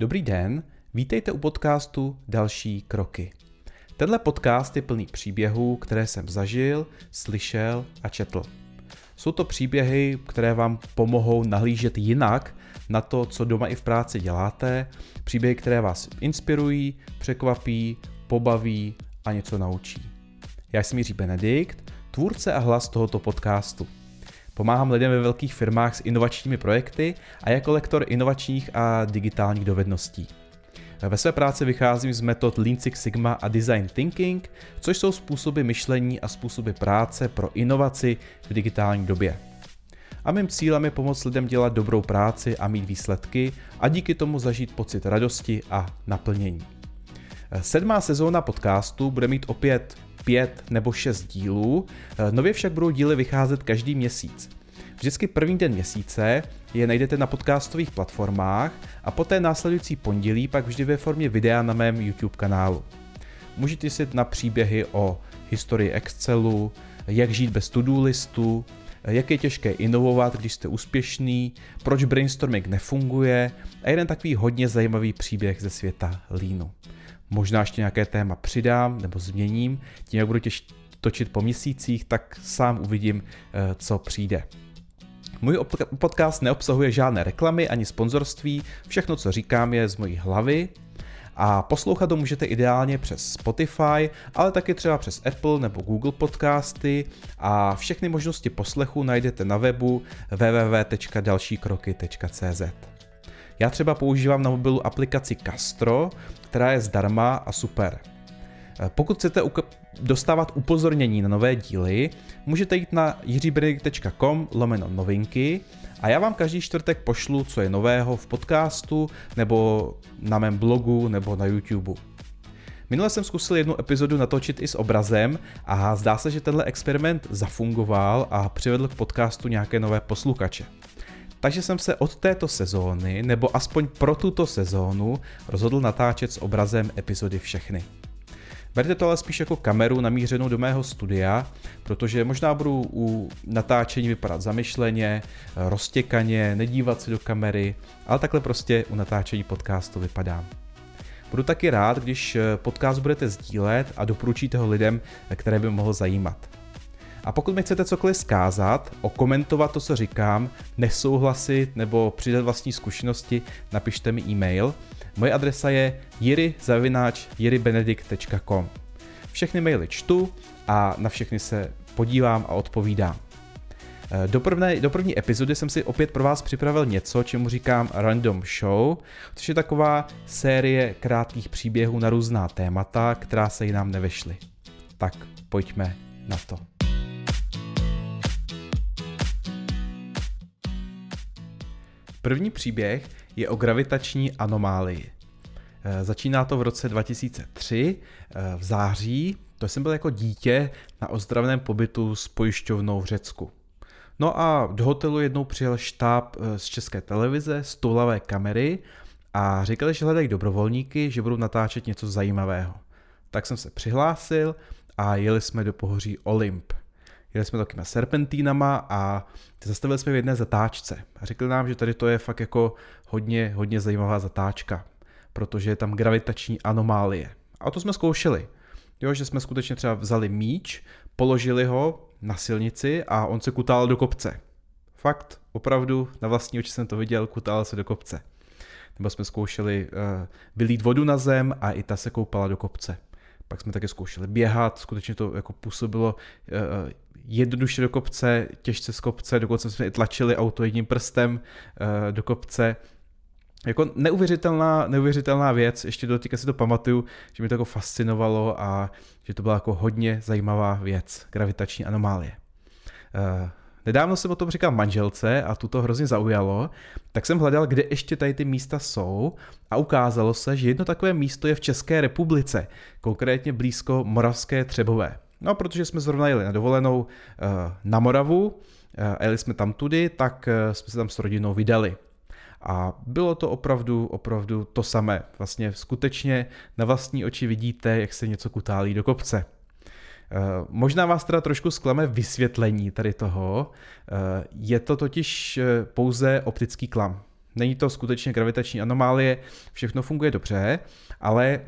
Dobrý den, vítejte u podcastu Další kroky. Tenhle podcast je plný příběhů, které jsem zažil, slyšel a četl. Jsou to příběhy, které vám pomohou nahlížet jinak na to, co doma i v práci děláte, příběhy, které vás inspirují, překvapí, pobaví a něco naučí. Já jsem Jiří Benedikt, tvůrce a hlas tohoto podcastu. Pomáhám lidem ve velkých firmách s inovačními projekty a jako lektor inovačních a digitálních dovedností. Ve své práci vycházím z metod Lean Six Sigma a Design Thinking, což jsou způsoby myšlení a způsoby práce pro inovaci v digitální době. A mým cílem je pomoct lidem dělat dobrou práci a mít výsledky a díky tomu zažít pocit radosti a naplnění. Sedmá sezóna podcastu bude mít opět pět nebo šest dílů, nově však budou díly vycházet každý měsíc. Vždycky první den měsíce je najdete na podcastových platformách a poté následující pondělí pak vždy ve formě videa na mém YouTube kanálu. Můžete si na příběhy o historii Excelu, jak žít bez to-do listu, jak je těžké inovovat, když jste úspěšný, proč brainstorming nefunguje a jeden takový hodně zajímavý příběh ze světa Leanu. Možná ještě nějaké téma přidám nebo změním, tím jak budu těž točit po měsících, tak sám uvidím, eh, co přijde. Můj podcast neobsahuje žádné reklamy ani sponzorství, všechno, co říkám, je z mojí hlavy. A poslouchat to můžete ideálně přes Spotify, ale taky třeba přes Apple nebo Google podcasty. A všechny možnosti poslechu najdete na webu www.dalšíkroky.cz. Já třeba používám na mobilu aplikaci Castro, která je zdarma a super. Pokud chcete dostávat upozornění na nové díly, můžete jít na jiřibenedikt.com lomeno novinky a já vám každý čtvrtek pošlu, co je nového v podcastu, nebo na mém blogu, nebo na YouTube. Minule jsem zkusil jednu epizodu natočit i s obrazem a zdá se, že tenhle experiment zafungoval a přivedl k podcastu nějaké nové posluchače. Takže jsem se od této sezóny, nebo aspoň pro tuto sezónu, rozhodl natáčet s obrazem epizody všechny. Berte to ale spíš jako kameru namířenou do mého studia, protože možná budu u natáčení vypadat zamyšleně, roztěkaně, nedívat se do kamery, ale takhle prostě u natáčení podcastu vypadám. Budu taky rád, když podcast budete sdílet a doporučíte ho lidem, které by mohl zajímat. A pokud mi chcete cokoliv zkázat, okomentovat to, co říkám, nesouhlasit nebo přidat vlastní zkušenosti, napište mi e-mail – Moje adresa je jiri.jiribenedikt.com Všechny maily čtu a na všechny se podívám a odpovídám. Eh, do, prvné, do první epizody jsem si opět pro vás připravil něco, čemu říkám Random Show, což je taková série krátkých příběhů na různá témata, která se jinam nevešly. Tak pojďme na to. První příběh je o gravitační anomálii. Eh, začíná to v roce 2003 eh, v září, to jsem byl jako dítě na ozdravném pobytu s pojišťovnou v Řecku. No a do hotelu jednou přijel štáb eh, z české televize, stoulavé kamery a říkali, že hledají dobrovolníky, že budou natáčet něco zajímavého. Tak jsem se přihlásil a jeli jsme do pohoří Olymp. Jeli jsme takýma serpentínama a zastavili jsme v jedné zatáčce. A řekli nám, že tady to je fakt jako hodně, hodně zajímavá zatáčka, protože je tam gravitační anomálie. A to jsme zkoušeli. Jo, že jsme skutečně třeba vzali míč, položili ho na silnici a on se kutal do kopce. Fakt, opravdu, na vlastní oči jsem to viděl, kutal se do kopce. Nebo jsme zkoušeli uh, vylít vodu na zem a i ta se koupala do kopce. Pak jsme také zkoušeli běhat, skutečně to jako působilo uh, jednoduše do kopce, těžce z kopce, dokonce jsme i tlačili auto jedním prstem uh, do kopce. Jako neuvěřitelná, neuvěřitelná věc, ještě do teďka si to pamatuju, že mi to jako fascinovalo a že to byla jako hodně zajímavá věc, gravitační anomálie. Uh, Nedávno jsem o tom říkal manželce a tu to hrozně zaujalo, tak jsem hledal, kde ještě tady ty místa jsou a ukázalo se, že jedno takové místo je v České republice, konkrétně blízko Moravské Třebové. No, protože jsme zrovna jeli na dovolenou eh, na Moravu eh, a jeli jsme tam tudy, tak eh, jsme se tam s rodinou vydali. A bylo to opravdu, opravdu to samé. Vlastně skutečně na vlastní oči vidíte, jak se něco kutálí do kopce. Možná vás teda trošku zklame vysvětlení tady toho. Je to totiž pouze optický klam. Není to skutečně gravitační anomálie, všechno funguje dobře, ale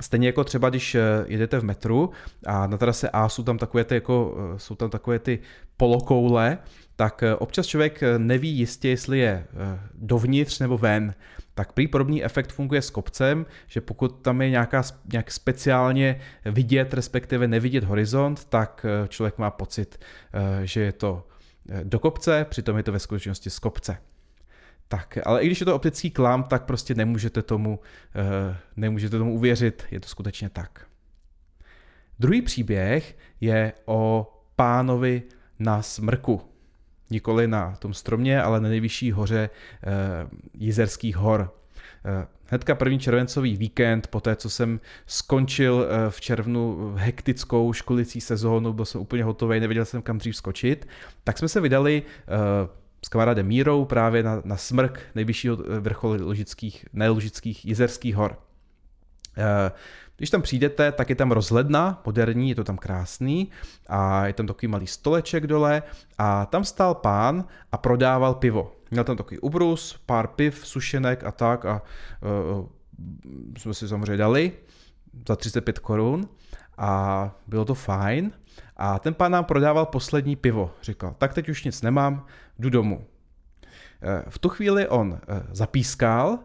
Stejně jako třeba, když eh, jedete v metru a na trase A jsou tam takové ty, jako, eh, jsou tam takové ty polokoule, tak eh, občas člověk neví jistě, jestli je dovnitř nebo ven. Tak prý podobný efekt funguje s kopcem, že pokud tam je nějaká, nějak speciálně vidět, respektive nevidět horizont, tak člověk má pocit, že je to do kopce, přitom je to ve skutečnosti z kopce. Tak, ale i když je to optický klam, tak prostě nemůžete tomu, nemůžete tomu uvěřit, je to skutečně tak. Druhý příběh je o pánovi na smrku. Nikoli na tom stromě, ale na nejvyšší hoře uh, Jizerských hor. Uh, hnedka první červencový víkend, po té, co jsem skončil v červnu hektickou školicí sezónu, byl jsem úplně hotový, nevěděl jsem kam dřív skočit, tak jsme se vydali s kamarádem Mírou právě na, na smrk nejvyššího vrcholu ložických, neložických jezerských hor. Když tam přijdete, tak je tam rozhledna, moderní, je to tam krásný a je tam takový malý stoleček dole a tam stál pán a prodával pivo. Měl tam takový ubrus, pár piv, sušenek a tak a uh, jsme si samozřejmě dali za 35 korun a bylo to fajn. A ten pán nám prodával poslední pivo. Říkal, tak teď už nic nemám, jdu domů. Eh, v tu chvíli on eh, zapískal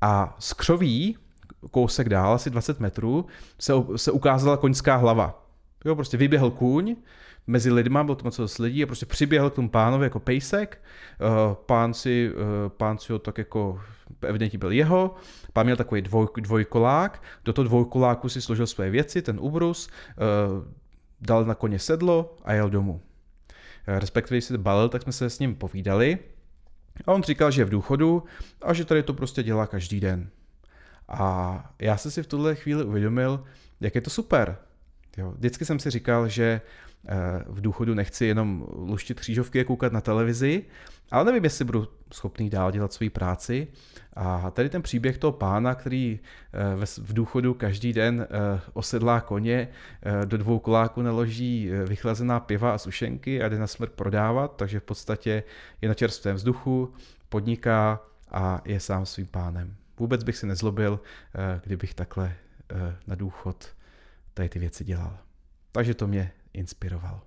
a z křoví, kousek dál, asi 20 metrů, se, se ukázala koňská hlava. Jo, prostě vyběhl kůň, mezi lidma, bylo to moc lidí a prostě přiběhl k tomu pánovi jako pejsek, eh, pán si, pán si ho tak jako, evidentně byl jeho, pán měl takový dvoj, dvojkolák, do toho dvojkoláku si složil své věci, ten ubrus, dal na koně sedlo a jel domů. Eh, respektive, když se balil, tak jsme se s ním povídali a on říkal, že je v důchodu a že tady to prostě dělá každý den. A já jsem si v tuhle chvíli uvědomil, jak je to super. Jo, vždycky jsem si říkal, že eh, v důchodu nechci jenom luštit křížovky a koukat na televizi, ale nevím, jestli budu schopný dál dělat svoji práci. A tady ten příběh toho pána, který eh, v důchodu každý den eh, osedlá koně, do dvou koláků naloží vychlazená piva a sušenky a jde na smrt prodávat, takže v podstatě je na čerstvém vzduchu, podniká a je sám svým pánem. Vůbec bych si nezlobil, kdybych takhle na důchod tady ty věci dělal. Takže to mě inspirovalo.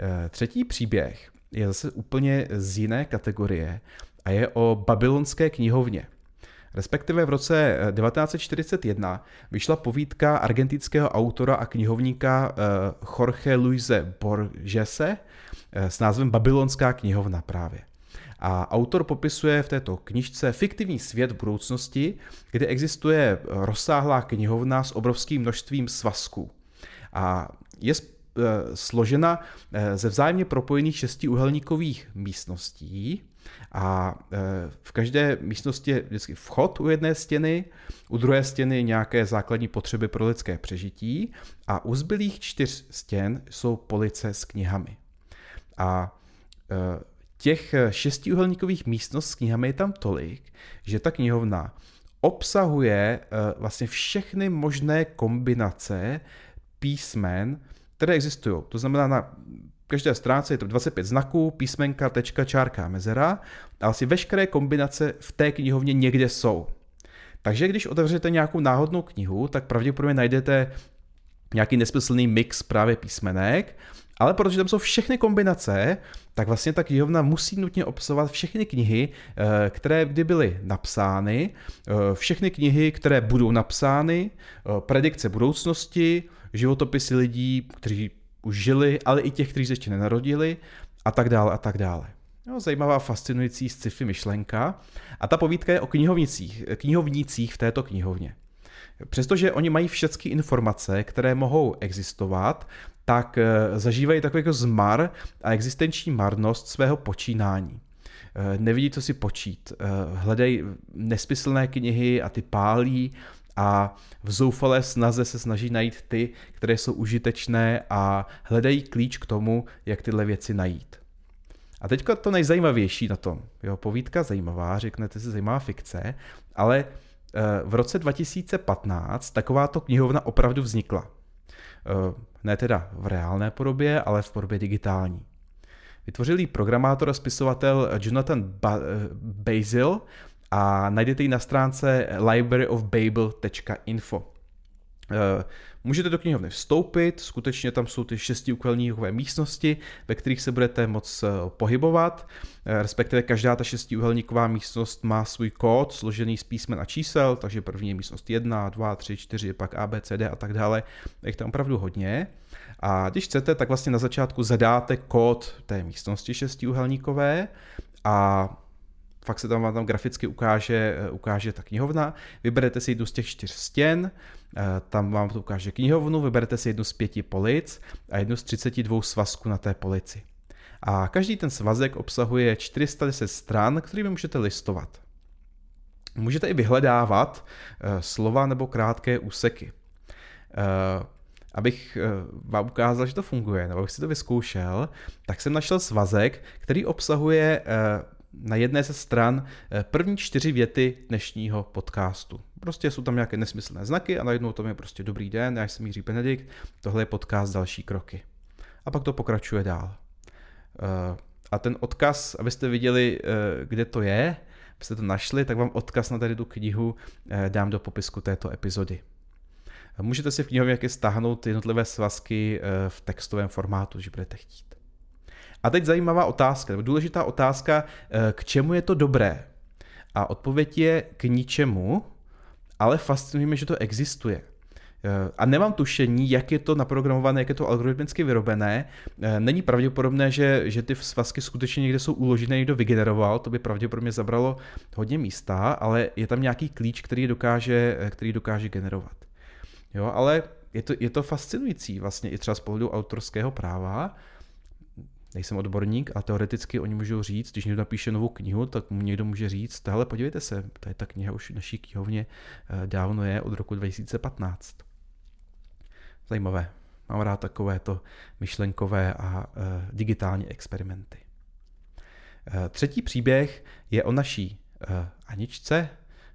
Eh, třetí příběh je zase úplně z jiné kategorie a je o babylonské knihovně. Respektive v roce 1941 eh, vyšla povídka argentinského autora a knihovníka eh, Jorge Luise Borgese s názvem Babylonská knihovna právě. A autor popisuje v této knižce fiktivní svět budoucnosti, kde existuje rozsáhlá knihovna s obrovským množstvím svazků. A je eh, složena eh, ze vzájemně propojených šesti uhelníkových místností a eh, v každé místnosti je vždycky vchod u jedné stěny, u druhé stěny nějaké základní potřeby pro lidské přežití a u zbylých čtyř stěn jsou police s knihami. A těch eh, šestiuhelníkových místností s knihami je tam tolik, že ta knihovna obsahuje eh, vlastně všechny možné kombinace písmen, které existují. To znamená, na každé stránce je to 25 znaků, písmenka, tečka, čárka, mezera a asi veškeré kombinace v té knihovně někde jsou. Takže když otevřete nějakou náhodnou knihu, tak pravděpodobně najdete nějaký nesmyslný mix právě písmenek ale protože tam jsou všechny kombinace, tak vlastně ta knihovna musí nutně obsahovat všechny knihy, eh, které kdy byly napsány, eh, všechny knihy, které budou napsány, eh, predikce budoucnosti, životopisy lidí, kteří už žili, ale i těch, kteří se ještě nenarodili a tak dále a tak dále. No, zajímavá, fascinující sci-fi myšlenka. A ta povídka je o knihovnicích, knihovnících v této knihovně. Přestože oni mají všechny informace, které mohou existovat, tak eh, zažívají takový jako zmar a existenční marnost svého počínání. Eh, nevidí, co si počít. Eh, hledají nesmyslné knihy a ty pálí a v zoufalé snaze se snaží najít ty, které jsou užitečné a hledají klíč k tomu, jak tyhle věci najít. A teďka to nejzajímavější na tom. Jo, povídka zajímavá, řeknete si zajímavá fikce, ale v roce 2015 takováto knihovna opravdu vznikla. Eh, ne teda v reálné podobě, ale v podobě digitální. Vytvořil ji programátor a spisovatel Jonathan ba- Basil a najdete ji na stránce libraryofbabel.info. Eh, můžete do knihovny vstoupit, skutečně tam jsou ty šestiúhelníkové místnosti, ve kterých se budete moc eh, pohybovat, eh, respektive každá ta šestiúhelníková místnost má svůj kód složený z písmen a čísel, takže první je místnost 1, 2, 3, 4, pak A, B, C, D a tak dále, je tam opravdu hodně. A když chcete, tak vlastně na začátku zadáte kód té místnosti šestiúhelníkové a fakt se tam vám tam graficky ukáže, ukáže ta knihovna. Vyberete si jednu z těch čtyř stěn, eh, tam vám to ukáže knihovnu, vyberete si jednu z pěti polic a jednu z 32 svazků na té polici. A každý ten svazek obsahuje 410 stran, kterými můžete listovat. Můžete i vyhledávat eh, slova nebo krátké úseky. Eh, abych vám ukázal, že to funguje, nebo abych si to vyzkoušel, tak jsem našel svazek, který obsahuje na jedné ze stran eh, první čtyři věty dnešního podcastu. Prostě jsou tam nějaké nesmyslné znaky a najednou tam je prostě dobrý den, já jsem Jiří Benedikt, tohle je podcast další kroky. A pak to pokračuje dál. Eh, a ten odkaz, abyste viděli, eh, kde to je, abyste to našli, tak vám odkaz na tady tu knihu dám do popisku této epizody. Můžete si v knihovně stáhnout jednotlivé svazky v textovém formátu, že budete chtít. A teď zajímavá otázka, nebo důležitá otázka, eh, k čemu je to dobré? A odpověď je k ničemu, ale fascinuje mě, že to existuje. Eh, a nemám tušení, jak je to naprogramované, jak je to algoritmicky vyrobené. Eh, není pravděpodobné, že, že ty svazky skutečně někde jsou uložené, někdo vygeneroval, to by pravděpodobně zabralo hodně místa, ale je tam nějaký klíč, který dokáže, který dokáže generovat. Jo, ale je to, je to fascinující vlastně i třeba z pohledu autorského práva, nejsem odborník, a teoreticky oni můžou říct, když někdo napíše novou knihu, tak mu někdo může říct, hele, podívejte se, tady ta kniha už v naší knihovně eh, dávno je od roku 2015. Zajímavé. Mám rád takovéto myšlenkové a uh, digitální experimenty. Uh, třetí příběh je o naší Aničce,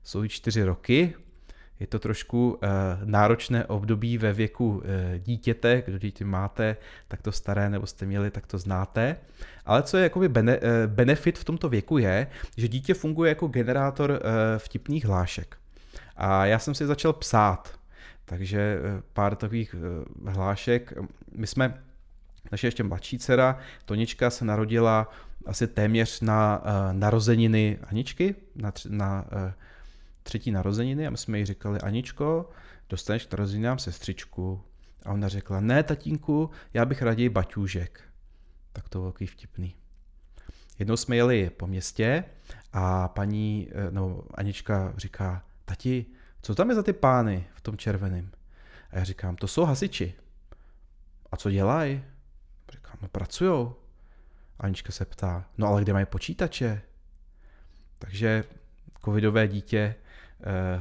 jsou jí čtyři roky, je to trošku uh, náročné období ve věku uh, dítěte, kdo dítě máte, tak to staré nebo jste měli, tak to znáte. Ale co je jakoby bene, uh, benefit v tomto věku je, že dítě funguje jako generátor uh, vtipných hlášek. A já jsem si začal psát, takže uh, pár takových uh, hlášek. My jsme, naše ještě mladší dcera, Tonička se narodila asi téměř na uh, narozeniny Aničky, na, na uh, třetí narozeniny a my jsme jí říkali, Aničko, dostaneš k narozeninám sestřičku. A ona řekla, ne tatínku, já bych raději baťůžek. Tak to takový vtipný. Jednou jsme jeli po městě a paní, eh, no Anička říká, tati, co tam je za ty pány v tom červeném? A já říkám, to jsou hasiči. A co dělají? Říkám, no pracujou. Anička se ptá, no ale kde mají počítače? Takže covidové dítě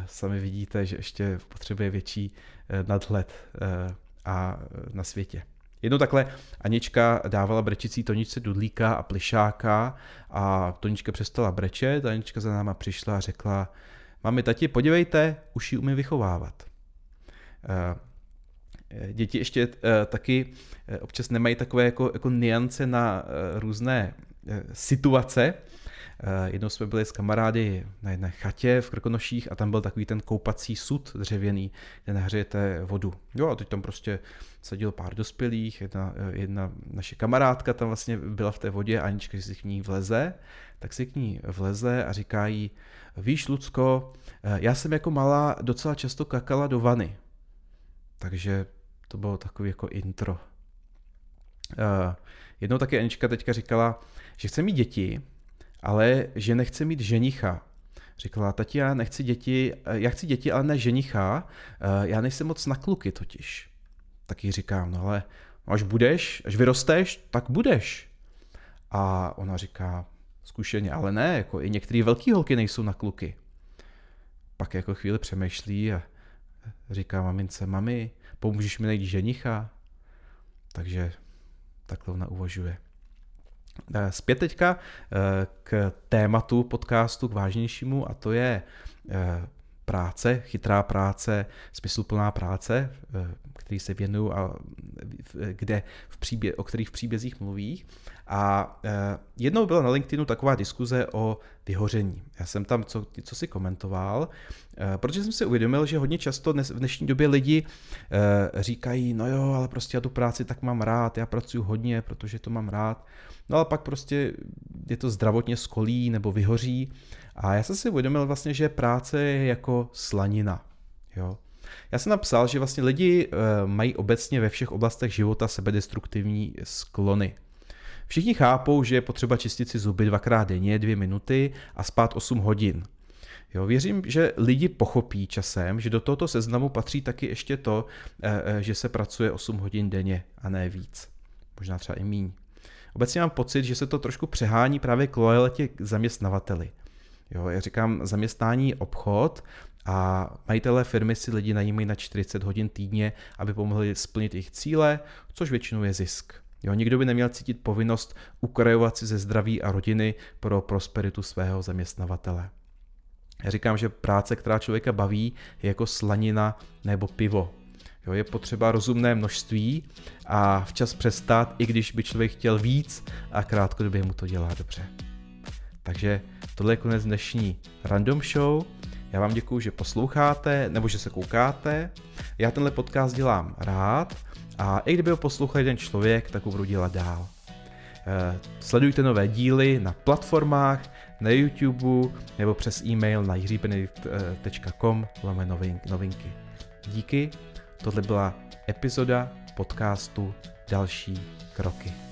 sami vidíte, že ještě potřebuje větší eh, nadhled eh, a na světě. Jednou takhle Anička dávala brečící Toničce dudlíka a plišáka a Tonička přestala brečet, Anička za náma přišla a řekla, mami, tati, podívejte, už ji umí vychovávat. Děti ještě taky občas nemají takové jako, jako niance na různé situace, Eh, jednou jsme byli s kamarády na jedné chatě v Krkonoších a tam byl takový ten koupací sud dřevěný, kde nahřejete vodu. Jo a teď tam prostě seděl pár dospělých, jedna, eh, jedna naše kamarádka tam vlastně byla v té vodě, Anička si k ní vleze, tak si k ní vleze a říká jí, víš Lucko, eh, já jsem jako malá docela často kakala do vany. Takže to bylo takový jako intro. Jednou taky Anička teďka říkala, že chce mít děti, ale že nechce mít ženicha. Říkala, tati, já nechci děti, já chci děti, ale ne ženicha, eh, já nejsem moc na kluky totiž. Tak jí říkám, no ale až budeš, až vyrosteš, tak budeš. A ona říká, zkušeně, ale ne, jako i některé velké holky nejsou na kluky. Pak jako chvíli přemýšlí a říká mamince, mami, pomůžeš mi najít ženicha? Takže takhle ona uvažuje. Eh, zpět teďka eh, k tématu podcastu, k vážnějšímu, a to je eh, práce, chytrá práce, smysluplná práce, který se věnuju a kde v příbě, o kterých v příbězích mluví. A jednou byla na LinkedInu taková diskuze o vyhoření. Já jsem tam co, co si komentoval, protože jsem si uvědomil, že hodně často dnes, v dnešní době lidi říkají, no jo, ale prostě já tu práci tak mám rád, já pracuji hodně, protože to mám rád. No ale pak prostě je to zdravotně skolí nebo vyhoří. A já jsem si uvědomil vlastně, že práce je jako slanina. Jo. Já jsem napsal, že vlastně lidi eh, mají obecně ve všech oblastech života sebedestruktivní sklony. Všichni chápou, že je potřeba čistit si zuby dvakrát denně, dvě minuty a spát 8 hodin. Jo, věřím, že lidi pochopí časem, že do tohoto seznamu patří taky ještě to, eh, eh, že se pracuje 8 hodin denně a ne víc. Možná třeba i míň. Obecně mám pocit, že se to trošku přehání právě k lojalitě k zaměstnavateli. Jo, já říkám zaměstnání obchod a majitelé firmy si lidi najímají na 40 hodin týdně, aby pomohli splnit jejich cíle, což většinou je zisk. Jo, nikdo by neměl cítit povinnost ukrajovat si ze zdraví a rodiny pro prosperitu svého zaměstnavatele. Já říkám, že práce, která člověka baví, je jako slanina nebo pivo. Jo, je potřeba rozumné množství a včas přestat, i když by člověk chtěl víc a krátkodobě mu to dělá dobře. Takže tohle je konec dnešní Random Show. Já vám děkuji, že posloucháte nebo že se koukáte. Já tenhle podcast dělám rád a i kdyby ho poslouchal jeden člověk, tak ho budu dělat dál. Eh, sledujte nové díly na platformách, na YouTube nebo přes e-mail na jiřibenedikt.com novinky. Díky, tohle byla epizoda podcastu Další kroky.